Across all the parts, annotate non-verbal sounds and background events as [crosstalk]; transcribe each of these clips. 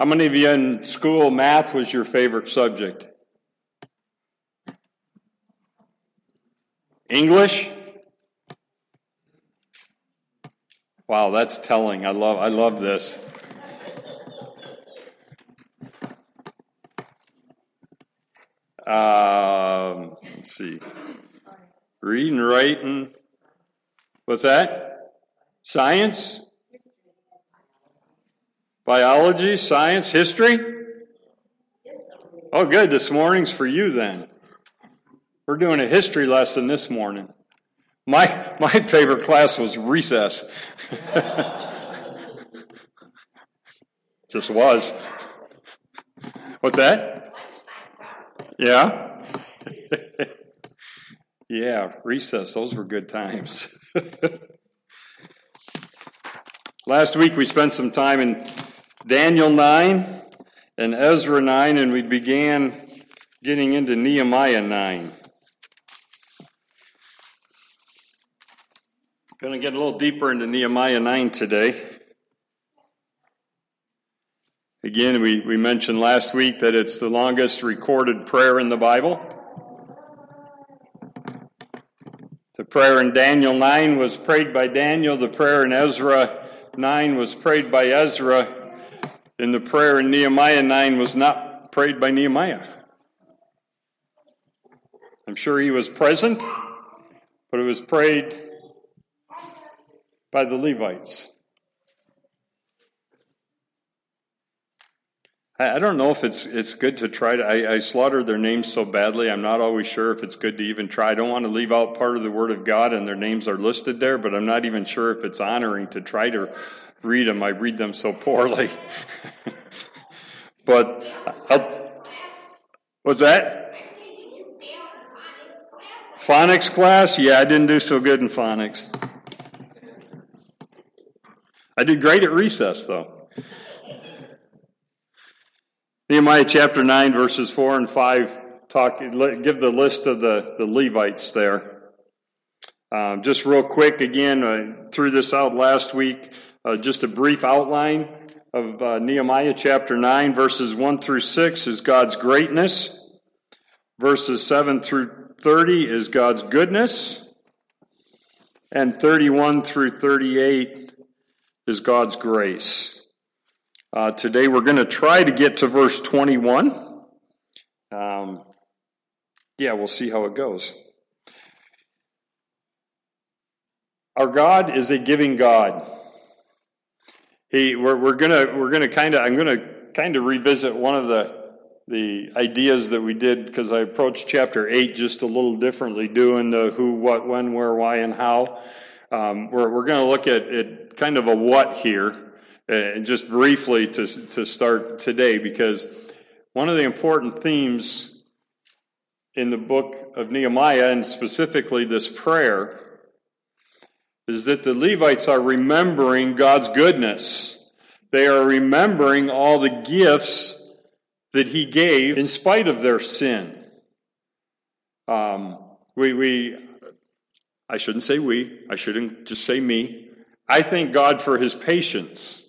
How many of you in school math was your favorite subject? English? Wow, that's telling. I love I love this. Um, let's see. Reading, writing. What's that? Science? Biology, science, history? Oh, good. This morning's for you then. We're doing a history lesson this morning. My, my favorite class was recess. [laughs] Just was. What's that? Yeah? [laughs] yeah, recess. Those were good times. [laughs] Last week we spent some time in Daniel 9 and Ezra 9, and we began getting into Nehemiah 9. Going to get a little deeper into Nehemiah 9 today. Again, we, we mentioned last week that it's the longest recorded prayer in the Bible. The prayer in Daniel 9 was prayed by Daniel. The prayer in Ezra 9 was prayed by Ezra in the prayer in Nehemiah 9 was not prayed by Nehemiah. I'm sure he was present, but it was prayed by the Levites. I don't know if it's it's good to try to. I, I slaughter their names so badly. I'm not always sure if it's good to even try. I don't want to leave out part of the Word of God, and their names are listed there. But I'm not even sure if it's honoring to try to read them. I read them so poorly. but I'll, what's that? Phonics class? Yeah, I didn't do so good in phonics. I did great at recess, though. Nehemiah chapter 9, verses 4 and 5 talk, give the list of the, the Levites there. Um, just real quick, again, I threw this out last week. Uh, just a brief outline of uh, Nehemiah chapter 9, verses 1 through 6 is God's greatness. Verses 7 through 30 is God's goodness. And 31 through 38 is God's grace. Uh, today we're going to try to get to verse 21. Um, yeah, we'll see how it goes. Our God is a giving God. He, we're, we're gonna we're gonna kind of I'm gonna kind of revisit one of the the ideas that we did because I approached chapter eight just a little differently, doing the who, what, when, where, why, and how. Um, we're we're going to look at, at kind of a what here, and just briefly to to start today because one of the important themes in the book of Nehemiah and specifically this prayer is that the Levites are remembering God's goodness. They are remembering all the gifts that He gave in spite of their sin. Um, we, we, I shouldn't say we, I shouldn't just say me. I thank God for His patience.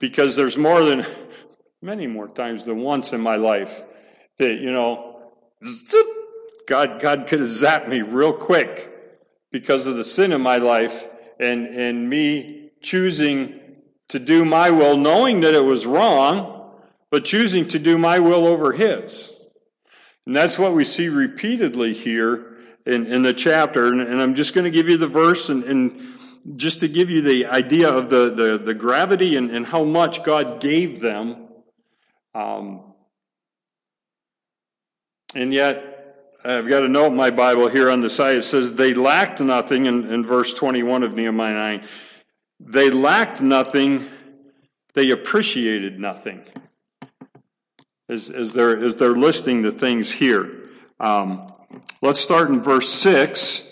Because there's more than, [laughs] many more times than once in my life that, you know, God, God could have zapped me real quick because of the sin in my life and, and me choosing to do my will, knowing that it was wrong, but choosing to do my will over his. And that's what we see repeatedly here in, in the chapter. And, and I'm just going to give you the verse and, and, just to give you the idea of the, the, the gravity and, and how much God gave them. Um, and yet, I've got a note in my Bible here on the side. It says, They lacked nothing in, in verse 21 of Nehemiah 9. They lacked nothing, they appreciated nothing. As, as, they're, as they're listing the things here. Um, let's start in verse 6.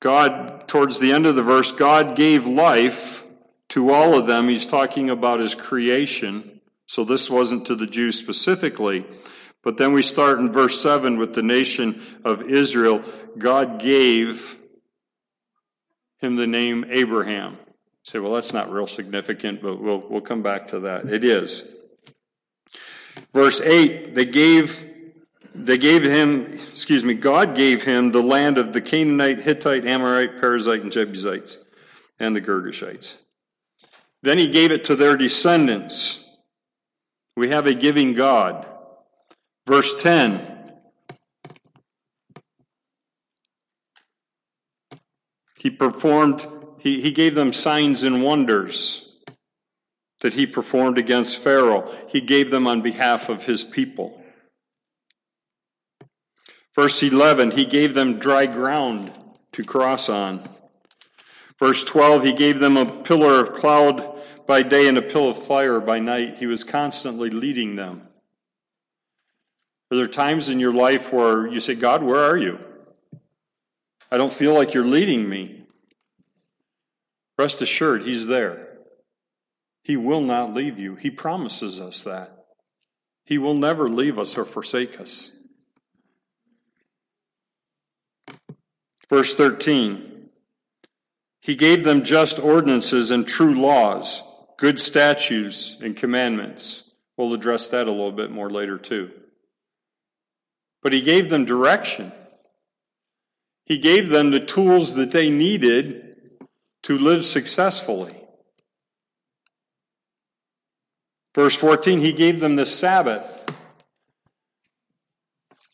God, towards the end of the verse, God gave life to all of them. He's talking about his creation. So this wasn't to the Jews specifically. But then we start in verse 7 with the nation of Israel. God gave him the name Abraham. say, well, that's not real significant, but we'll, we'll come back to that. It is. Verse 8, they gave, they gave him, excuse me, God gave him the land of the Canaanite, Hittite, Amorite, Perizzite, and Jebusites, and the Girgashites. Then he gave it to their descendants. We have a giving God. Verse 10, He performed, he, he gave them signs and wonders that he performed against Pharaoh. He gave them on behalf of his people. Verse 11, he gave them dry ground to cross on. Verse 12, he gave them a pillar of cloud by day and a pillar of fire by night. He was constantly leading them. Are there times in your life where you say, God, where are you? I don't feel like you're leading me. Rest assured, He's there. He will not leave you. He promises us that. He will never leave us or forsake us. Verse 13 He gave them just ordinances and true laws, good statutes and commandments. We'll address that a little bit more later, too. But He gave them direction. He gave them the tools that they needed to live successfully. Verse 14, he gave them the Sabbath.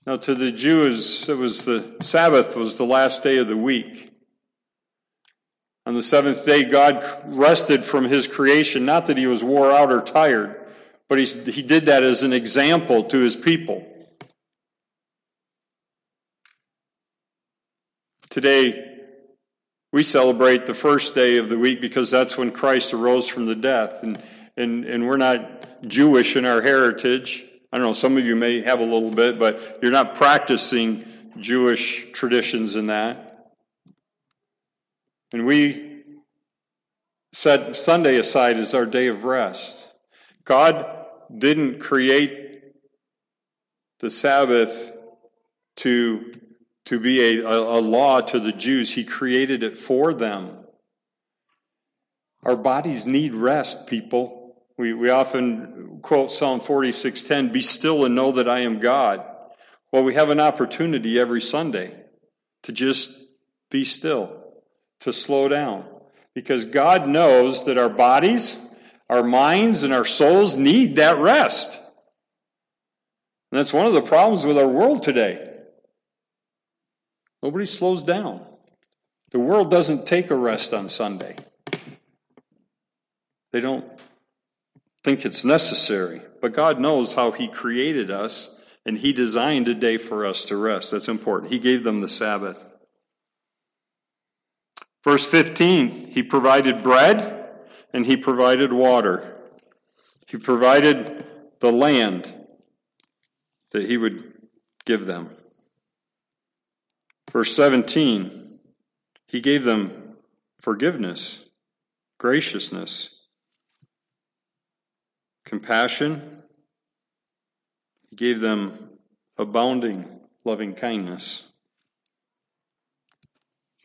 Now, to the Jews, it was the Sabbath was the last day of the week. On the seventh day, God rested from his creation. Not that he was wore out or tired, but he, he did that as an example to his people. Today, we celebrate the first day of the week because that's when Christ arose from the death. And, and, and we're not Jewish in our heritage. I don't know, some of you may have a little bit, but you're not practicing Jewish traditions in that. And we set Sunday aside as our day of rest. God didn't create the Sabbath to to be a, a, law to the Jews. He created it for them. Our bodies need rest, people. We, we often quote Psalm 46:10, "Be still and know that I am God." Well, we have an opportunity every Sunday to just be still, to slow down, because God knows that our bodies, our minds, and our souls need that rest. And that's one of the problems with our world today. Nobody slows down. The world doesn't take a rest on Sunday. They don't think it's necessary. But God knows how He created us, and He designed a day for us to rest. That's important. He gave them the Sabbath. Verse 15 He provided bread and He provided water. He provided the land that He would give them. Verse 17, he gave them forgiveness, graciousness, compassion. He gave them abounding loving kindness.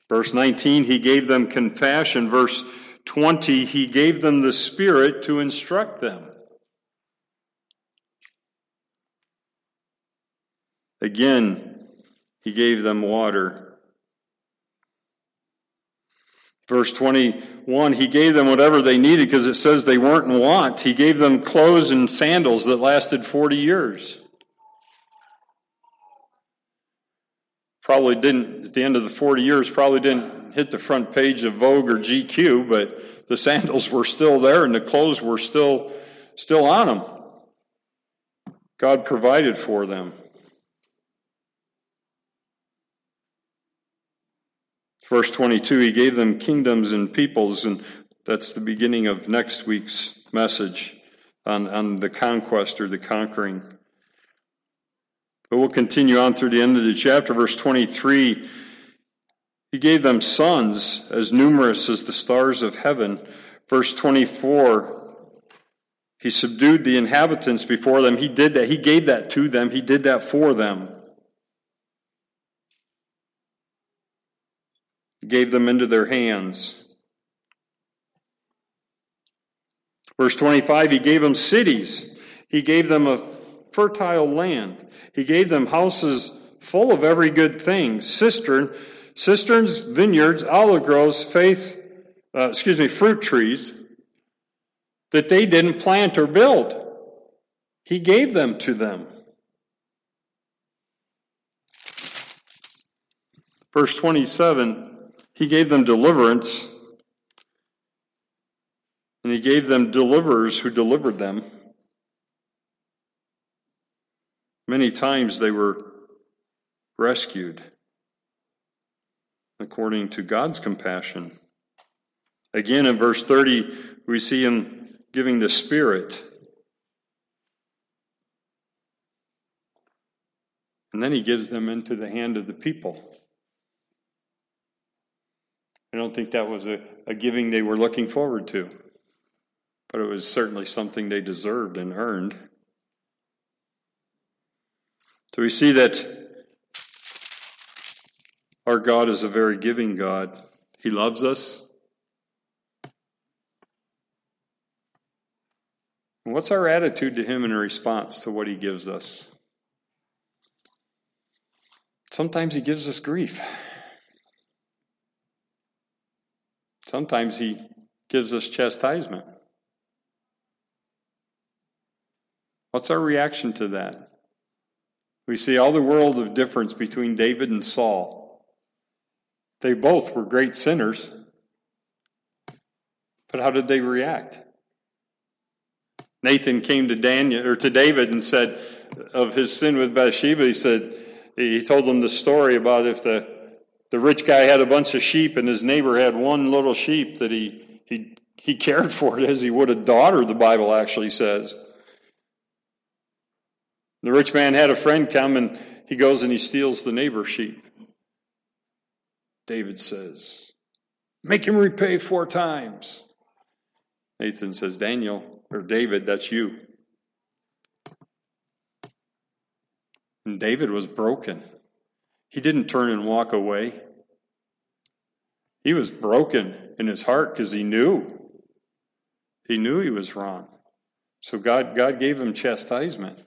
Verse 19, he gave them compassion. Verse 20, he gave them the Spirit to instruct them. Again, he gave them water. Verse 21, he gave them whatever they needed because it says they weren't in want. He gave them clothes and sandals that lasted 40 years. Probably didn't, at the end of the 40 years, probably didn't hit the front page of Vogue or GQ, but the sandals were still there and the clothes were still, still on them. God provided for them. Verse 22, he gave them kingdoms and peoples, and that's the beginning of next week's message on, on the conquest or the conquering. But we'll continue on through the end of the chapter. Verse 23, he gave them sons as numerous as the stars of heaven. Verse 24, he subdued the inhabitants before them. He did that. He gave that to them. He did that for them. Gave them into their hands. Verse 25, he gave them cities. He gave them a fertile land. He gave them houses full of every good thing, cistern, cisterns, vineyards, olive groves, faith, uh, excuse me, fruit trees that they didn't plant or build. He gave them to them. Verse 27, he gave them deliverance, and he gave them deliverers who delivered them. Many times they were rescued according to God's compassion. Again, in verse 30, we see him giving the Spirit. And then he gives them into the hand of the people. I don't think that was a, a giving they were looking forward to, but it was certainly something they deserved and earned. So we see that our God is a very giving God. He loves us. what's our attitude to Him in response to what He gives us? Sometimes He gives us grief. Sometimes He gives us chastisement. What's our reaction to that? We see all the world of difference between David and Saul. They both were great sinners. But how did they react? Nathan came to Daniel or to David and said of his sin with Bathsheba, he said he told them the story about if the the rich guy had a bunch of sheep and his neighbor had one little sheep that he he he cared for it [laughs] as he would a daughter, the Bible actually says. The rich man had a friend come and he goes and he steals the neighbor's sheep. David says, Make him repay four times. Nathan says, Daniel, or David, that's you. And David was broken. He didn't turn and walk away. He was broken in his heart because he knew. He knew he was wrong. So God, God gave him chastisement.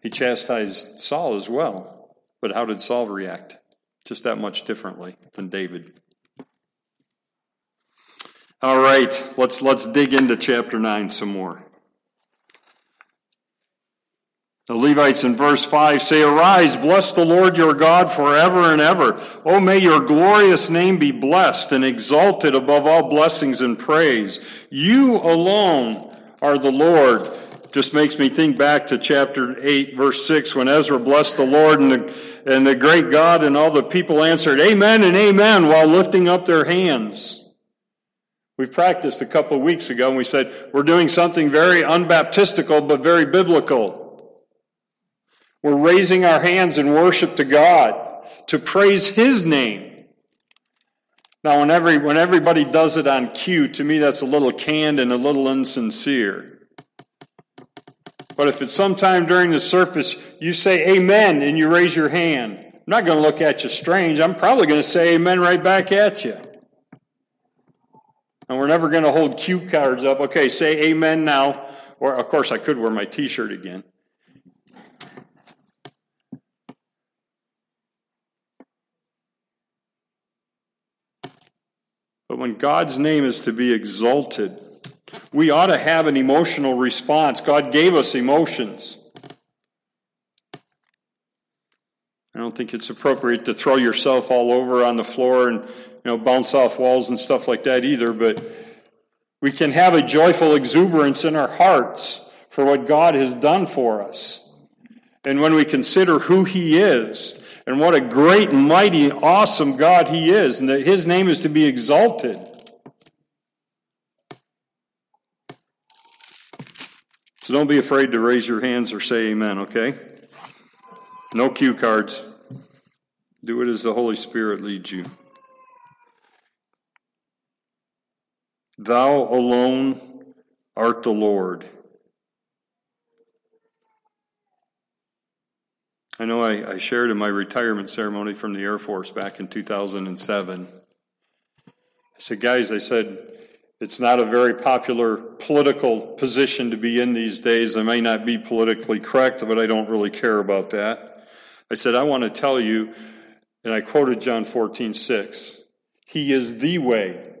He chastised Saul as well. But how did Saul react? Just that much differently than David. All right, let's let's dig into chapter 9 some more. The Levites in verse 5 say, Arise, bless the Lord your God forever and ever. Oh, may your glorious name be blessed and exalted above all blessings and praise. You alone are the Lord. Just makes me think back to chapter 8, verse 6, when Ezra blessed the Lord and the, and the great God, and all the people answered, Amen and Amen, while lifting up their hands. We practiced a couple of weeks ago and we said we're doing something very unbaptistical but very biblical. We're raising our hands in worship to God to praise His name. Now, when, every, when everybody does it on cue, to me that's a little canned and a little insincere. But if it's sometime during the service, you say amen and you raise your hand. I'm not going to look at you strange. I'm probably going to say amen right back at you. And we're never going to hold cue cards up. Okay, say amen now. Or, of course, I could wear my t shirt again. But when God's name is to be exalted, we ought to have an emotional response. God gave us emotions. I don't think it's appropriate to throw yourself all over on the floor and you know, bounce off walls and stuff like that either, but we can have a joyful exuberance in our hearts for what God has done for us. And when we consider who He is and what a great, mighty, awesome God He is, and that His name is to be exalted. So don't be afraid to raise your hands or say amen, okay? No cue cards. Do it as the Holy Spirit leads you. Thou alone art the Lord. I know I, I, shared in my retirement ceremony from the Air Force back in 2007. I said, guys, I said, it's not a very popular political position to be in these days. I may not be politically correct, but I don't really care about that. I said, I want to tell you, and I quoted John 14, 6. He is the way,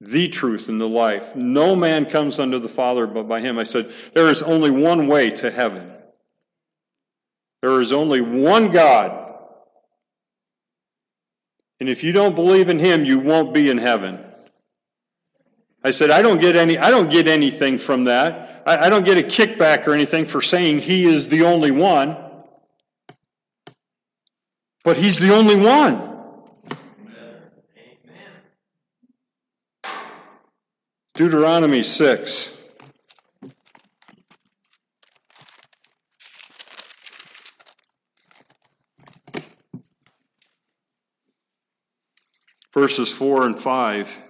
the truth, and the life. No man comes unto the Father but by him. I said, there is only one way to heaven. There is only one God. And if you don't believe in him, you won't be in heaven. I said, I don't get any, I don't get anything from that. I, I don't get a kickback or anything for saying he is the only one. But he's the only one. Deuteronomy 6. Verses 4 and 5.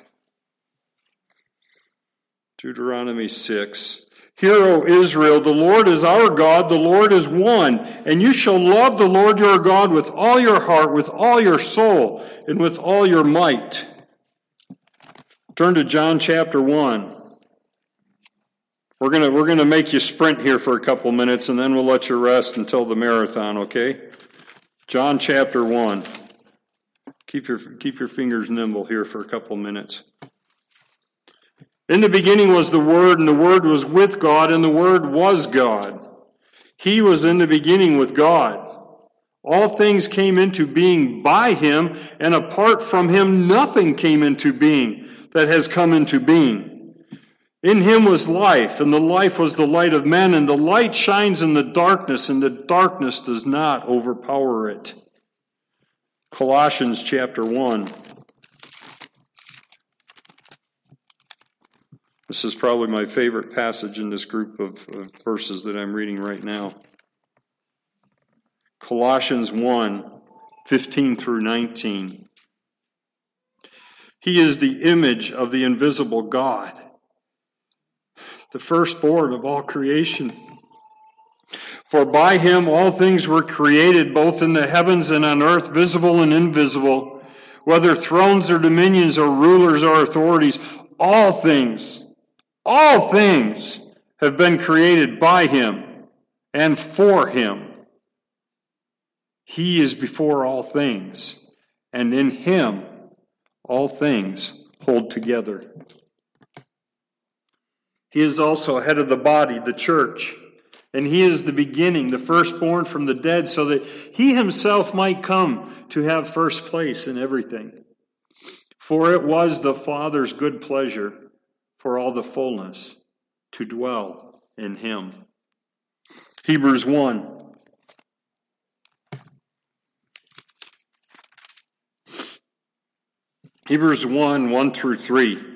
Deuteronomy 6. Hear, O Israel, the Lord is our God, the Lord is one, and you shall love the Lord your God with all your heart, with all your soul, and with all your might. Turn to John chapter 1. We're going to we're going to make you sprint here for a couple minutes and then we'll let you rest until the marathon, okay? John chapter 1. Keep your keep your fingers nimble here for a couple minutes. In the beginning was the Word, and the Word was with God, and the Word was God. He was in the beginning with God. All things came into being by him, and apart from him, nothing came into being that has come into being. In him was life, and the life was the light of men, and the light shines in the darkness, and the darkness does not overpower it. Colossians chapter 1. This is probably my favorite passage in this group of, of verses that I'm reading right now. Colossians 1 15 through 19. He is the image of the invisible God, the firstborn of all creation. For by him all things were created, both in the heavens and on earth, visible and invisible, whether thrones or dominions or rulers or authorities, all things all things have been created by him and for him. He is before all things, and in him all things hold together. He is also head of the body, the church, and he is the beginning, the firstborn from the dead, so that he himself might come to have first place in everything. For it was the Father's good pleasure for all the fullness to dwell in him. Hebrews 1. Hebrews 1 1 through 3.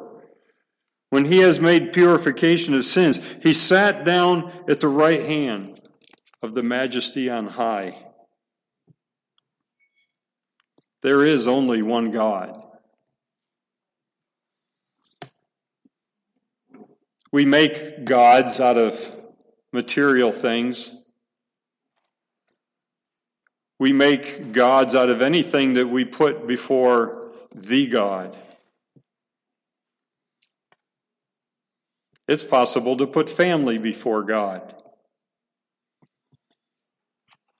When he has made purification of sins, he sat down at the right hand of the majesty on high. There is only one God. We make gods out of material things. We make gods out of anything that we put before the God. It's possible to put family before God.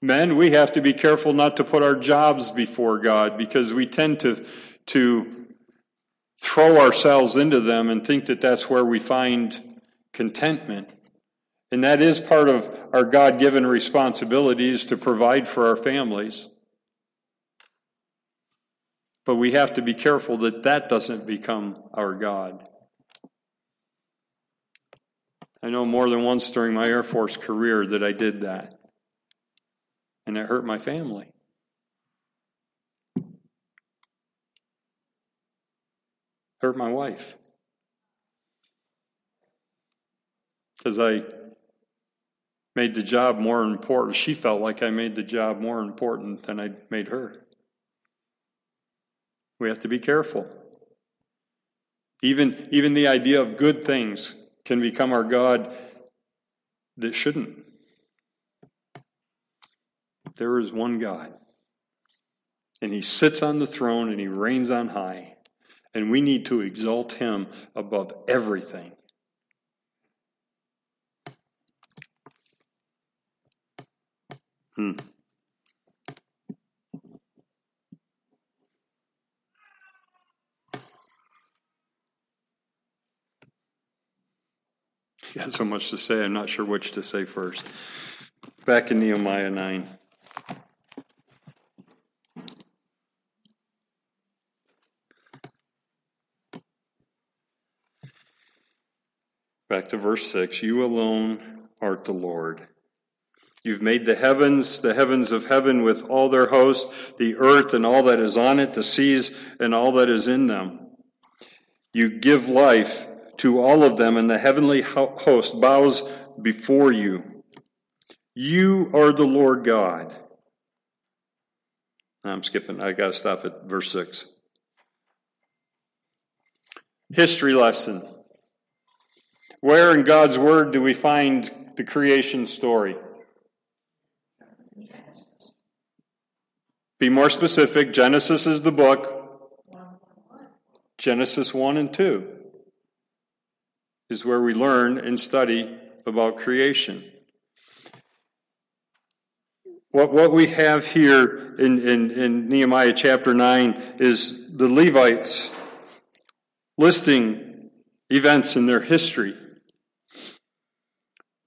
Men, we have to be careful not to put our jobs before God because we tend to, to throw ourselves into them and think that that's where we find contentment. And that is part of our God given responsibilities to provide for our families. But we have to be careful that that doesn't become our God. I know more than once during my Air Force career that I did that. And it hurt my family. hurt my wife. Because I made the job more important. She felt like I made the job more important than I made her. We have to be careful. Even, even the idea of good things can become our God that shouldn't. There is one God, and He sits on the throne and He reigns on high, and we need to exalt Him above everything. Hmm. [laughs] got so much to say, I'm not sure which to say first. Back in Nehemiah 9. Back to verse 6 You alone art the Lord. You've made the heavens, the heavens of heaven with all their host, the earth and all that is on it, the seas and all that is in them. You give life to all of them, and the heavenly host bows before you. You are the Lord God. I'm skipping. I got to stop at verse 6. History lesson. Where in God's Word do we find the creation story? Be more specific. Genesis is the book. Genesis 1 and 2 is where we learn and study about creation. What, what we have here in, in, in Nehemiah chapter 9 is the Levites listing events in their history.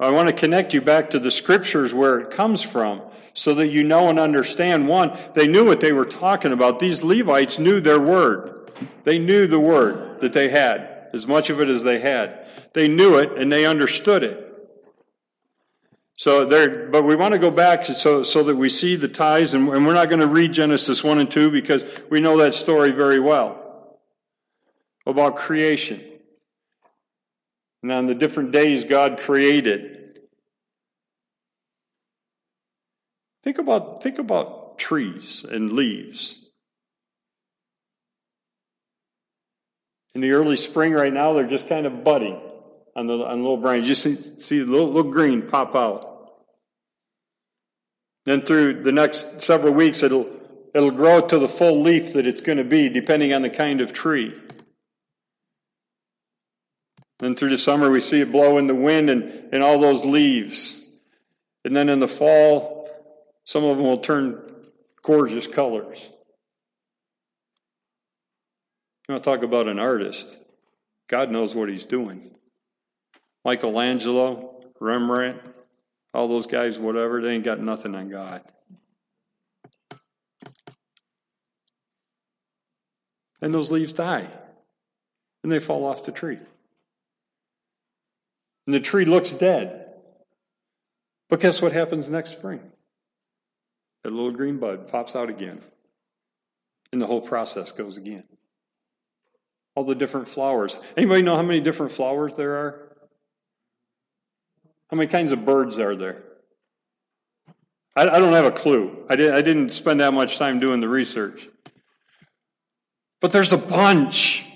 I want to connect you back to the scriptures where it comes from so that you know and understand. One, they knew what they were talking about. These Levites knew their word. They knew the word that they had, as much of it as they had. They knew it and they understood it. So there, but we want to go back so, so that we see the ties, and, and we're not going to read Genesis 1 and 2 because we know that story very well about creation. And on the different days God created. Think about, think about trees and leaves. In the early spring right now, they're just kind of budding on the, on little branch. You see, see the little, little green pop out. Then through the next several weeks, it'll, it'll grow to the full leaf that it's going to be, depending on the kind of tree. Then through the summer, we see it blow in the wind and, and all those leaves. And then in the fall, some of them will turn gorgeous colors. You want to talk about an artist? God knows what he's doing. Michelangelo, Rembrandt, all those guys, whatever, they ain't got nothing on God. And those leaves die. And they fall off the tree. And the tree looks dead. But guess what happens next spring? That little green bud pops out again. And the whole process goes again. All the different flowers. Anybody know how many different flowers there are? How many kinds of birds are there? I, I don't have a clue. I, did, I didn't spend that much time doing the research. But there's a bunch.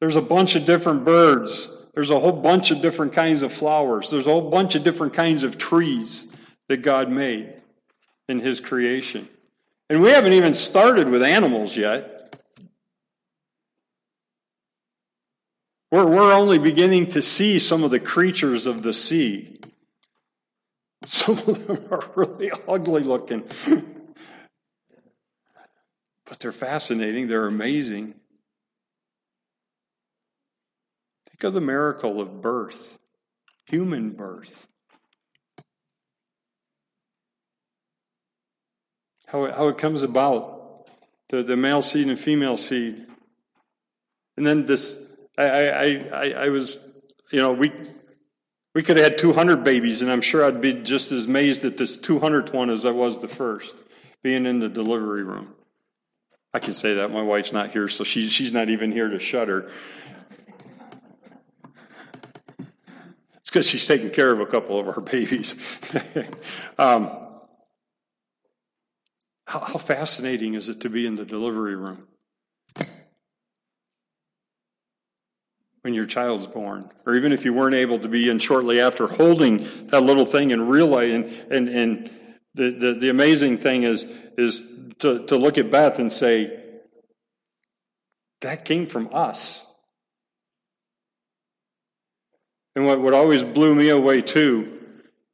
There's a bunch of different birds. There's a whole bunch of different kinds of flowers. There's a whole bunch of different kinds of trees that God made in His creation. And we haven't even started with animals yet. We're, we're only beginning to see some of the creatures of the sea. Some of them are really ugly looking. but they're fascinating, they're amazing. Think of the miracle of birth, human birth. How it, how it comes about, the, the male seed and female seed. And then this I, I, I, was, you know, we, we could have had 200 babies, and I'm sure I'd be just as amazed at this 200th one as I was the first, being in the delivery room. I can say that. My wife's not here, so she, she's not even here to shudder. It's because she's taking care of a couple of our babies. [laughs] um, how, how fascinating is it to be in the delivery room? When your child's born, or even if you weren't able to be in shortly after, holding that little thing and realizing, and, and the, the, the amazing thing is, is to, to look at Beth and say, that came from us. And what, what always blew me away too,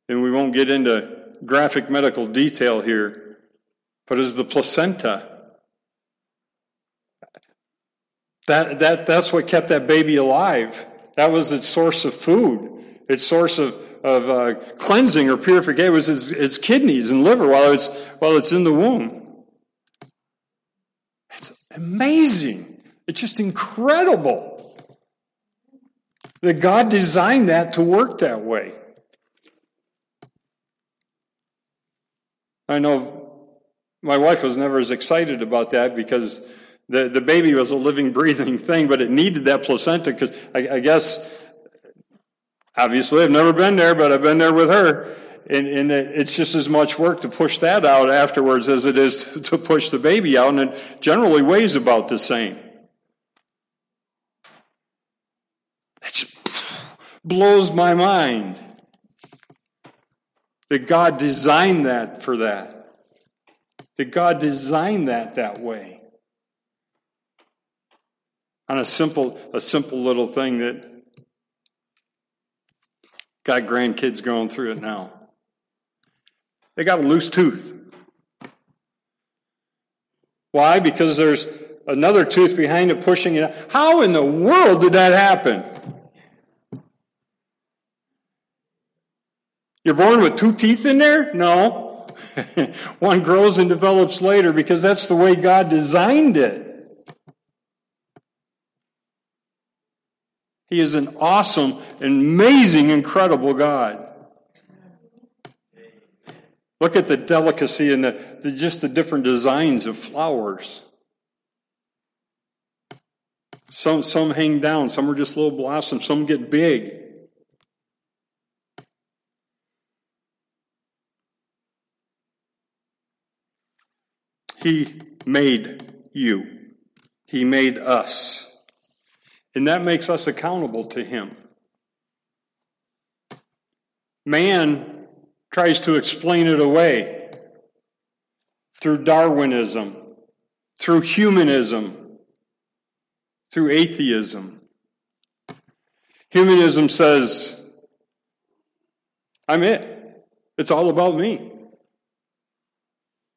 and we won't get into graphic medical detail here, but is the placenta. That, that, that's what kept that baby alive. That was its source of food, its source of, of uh, cleansing or purification. It was its, its kidneys and liver while it's, while it's in the womb. It's amazing. It's just incredible that God designed that to work that way. I know my wife was never as excited about that because the, the baby was a living, breathing thing, but it needed that placenta because I, I, guess, obviously, I've never been there, but I've been there with her. And, and it, it's just as much work to push that out afterwards as it is to, to push the baby out, and it generally weighs about the same. It just blows my mind that God designed that for that. That God designed that that way on a simple, a simple little thing that got grandkids going through it now. They got a loose tooth. Why? Because there's another tooth behind it pushing it. Out. How in the world did that happen? You're born with two teeth in there? No. [laughs] One grows and develops later because that's the way God designed it. He is an awesome, amazing, incredible God. Look at the delicacy and the, the, just the different designs of flowers. Some, some hang down, some are just little blossoms, some get big. He made you. He made us. And that makes us accountable to Him. Man tries to explain it away through Darwinism, through humanism, through atheism. Humanism says, I'm it. It's all about me.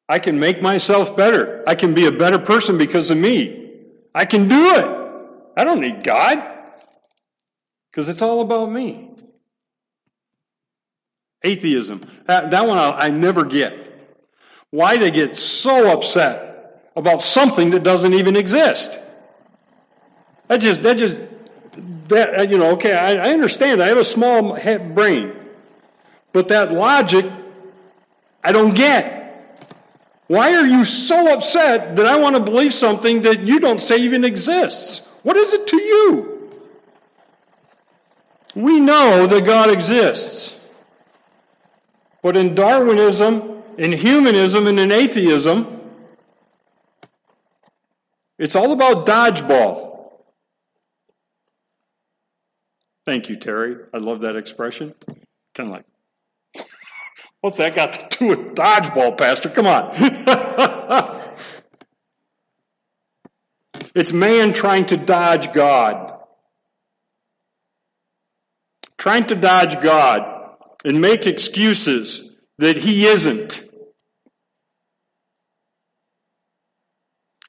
I can make myself better. I can be a better person because of me. I can do it. I don't need God because it's all about me. Atheism. That, that one I, I never get. Why they get so upset about something that doesn't even exist. That just, that just, that, uh, you know, okay, I, I understand. I have a small brain. But that logic, I don't get. Why are you so upset that I want to believe something that you don't say even exists? What is it to you? We know that God exists. But in Darwinism, in humanism, and in atheism, it's all about dodgeball. Thank you, Terry. I love that expression. Kind of like, [laughs] what's that got to do with dodgeball, Pastor? Come on. [laughs] It's man trying to dodge God. Trying to dodge God and make excuses that he isn't.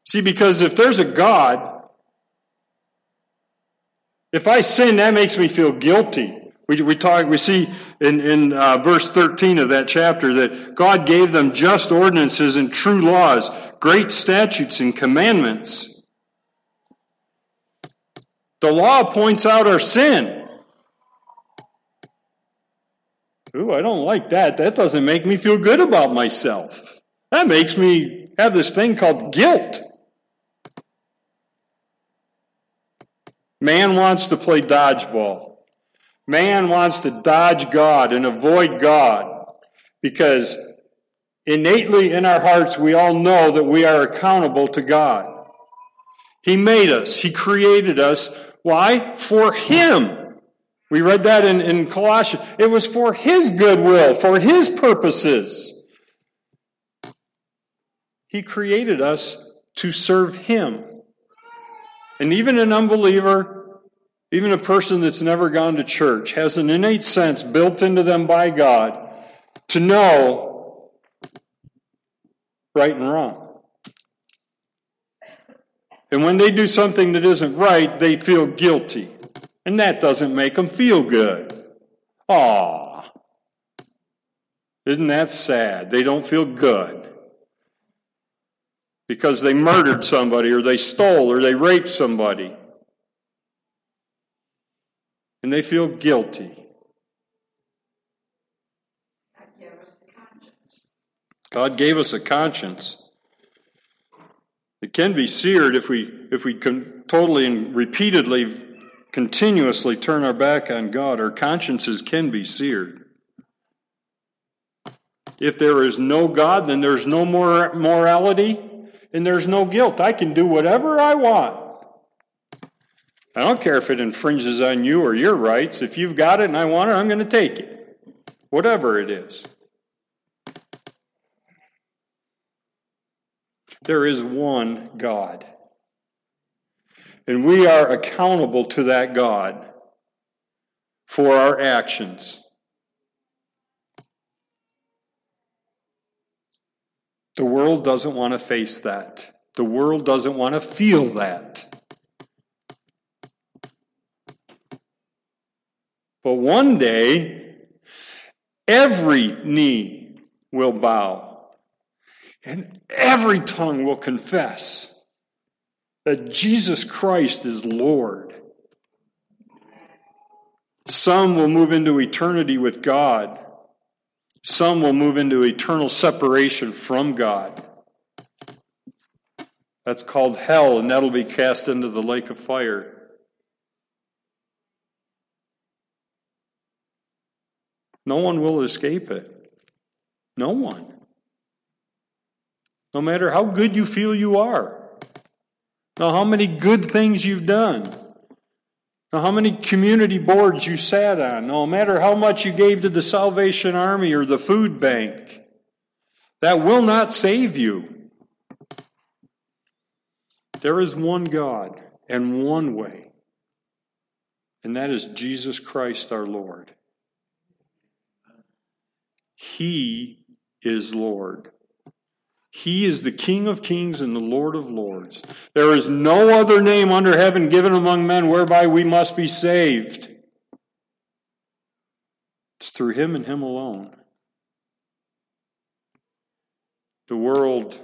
See, because if there's a God, if I sin, that makes me feel guilty. We, we talk, we see in, in uh, verse 13 of that chapter that God gave them just ordinances and true laws, great statutes and commandments. The law points out our sin. Ooh, I don't like that. That doesn't make me feel good about myself. That makes me have this thing called guilt. Man wants to play dodgeball. Man wants to dodge God and avoid God because innately in our hearts we all know that we are accountable to God. He made us, He created us why? For Him. We read that in, in Colossians. It was for His goodwill, for His purposes. He created us to serve Him. And even an unbeliever, even a person that's never gone to church, has an innate sense built into them by God to know right and wrong. And when they do something that isn't right, they feel guilty. And that doesn't make them feel good. Aw. Isn't that sad? They don't feel good. Because they murdered somebody, or they stole, or they raped somebody. And they feel guilty. God gave us a conscience. It can be seared if we if we can totally and repeatedly continuously turn our back on God. Our consciences can be seared. If there is no God, then there's no more morality and there's no guilt. I can do whatever I want. I don't care if it infringes on you or your rights. If you've got it and I want it, I'm going to take it. Whatever it is. There is one God. And we are accountable to that God for our actions. The world doesn't want to face that. The world doesn't want to feel that. But one day, every knee will bow and every tongue will confess that Jesus Christ is Lord. Some will move into eternity with God. Some will move into eternal separation from God. That's called hell, and that'll be cast into the lake of fire. No one will escape it. No one. No matter how good you feel you are. Now, how many good things you've done. Now, how many community boards you sat on. No matter how much you gave to the Salvation Army or the food bank. That will not save you. There is one God and one way, and that is Jesus Christ our Lord. He is Lord. He is the King of kings and the Lord of lords. There is no other name under heaven given among men whereby we must be saved. It's through him and him alone. The world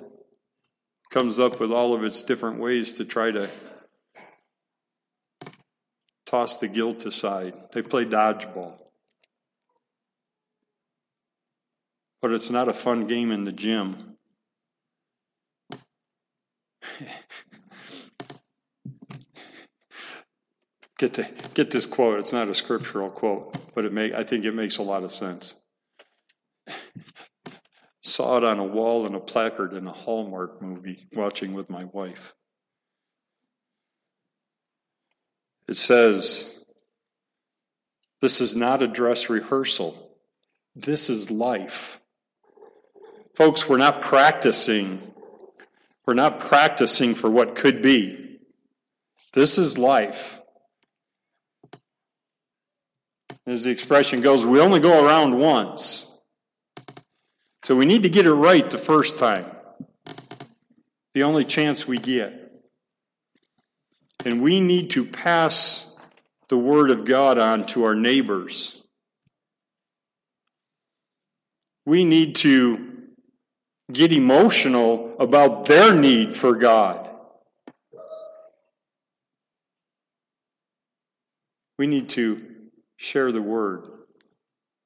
comes up with all of its different ways to try to toss the guilt aside. They play dodgeball. But it's not a fun game in the gym. Get to get this quote. It's not a scriptural quote, but it may I think it makes a lot of sense. Saw it on a wall in a placard in a Hallmark movie watching with my wife. It says, This is not a dress rehearsal. This is life. Folks, we're not practicing we're not practicing for what could be. This is life. As the expression goes, we only go around once. So we need to get it right the first time. The only chance we get. And we need to pass the Word of God on to our neighbors. We need to get emotional about their need for God. We need to share the word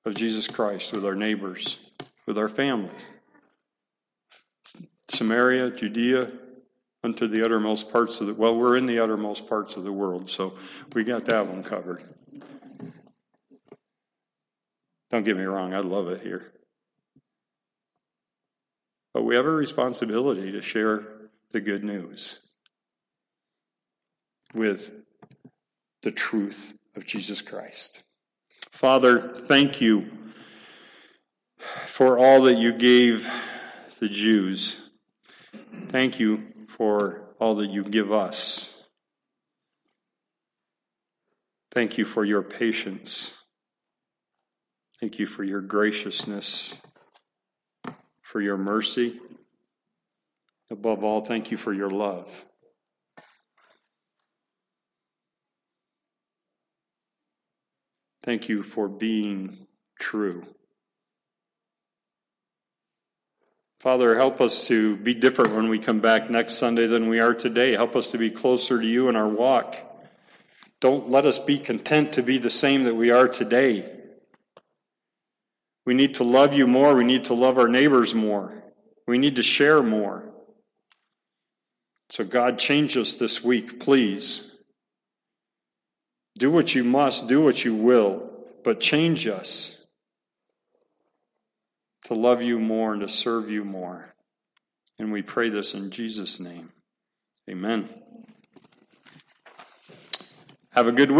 of Jesus Christ with our neighbors, with our families. Samaria, Judea, unto the uttermost parts of the well we're in the uttermost parts of the world so we got that one covered don't get me wrong i love it here but we have a responsibility to share the good news with the truth of jesus christ father thank you for all that you gave the jews thank you for all that you give us. Thank you for your patience. Thank you for your graciousness, for your mercy. Above all, thank you for your love. Thank you for being true. Father, help us to be different when we come back next Sunday than we are today. Help us to be closer to you in our walk. Don't let us be content to be the same that we are today. We need to love you more. We need to love our neighbors more. We need to share more. So, God, change us this week, please. Do what you must, do what you will, but change us to love you more and to serve you more. And we pray this in Jesus' name. Amen. Have a good week.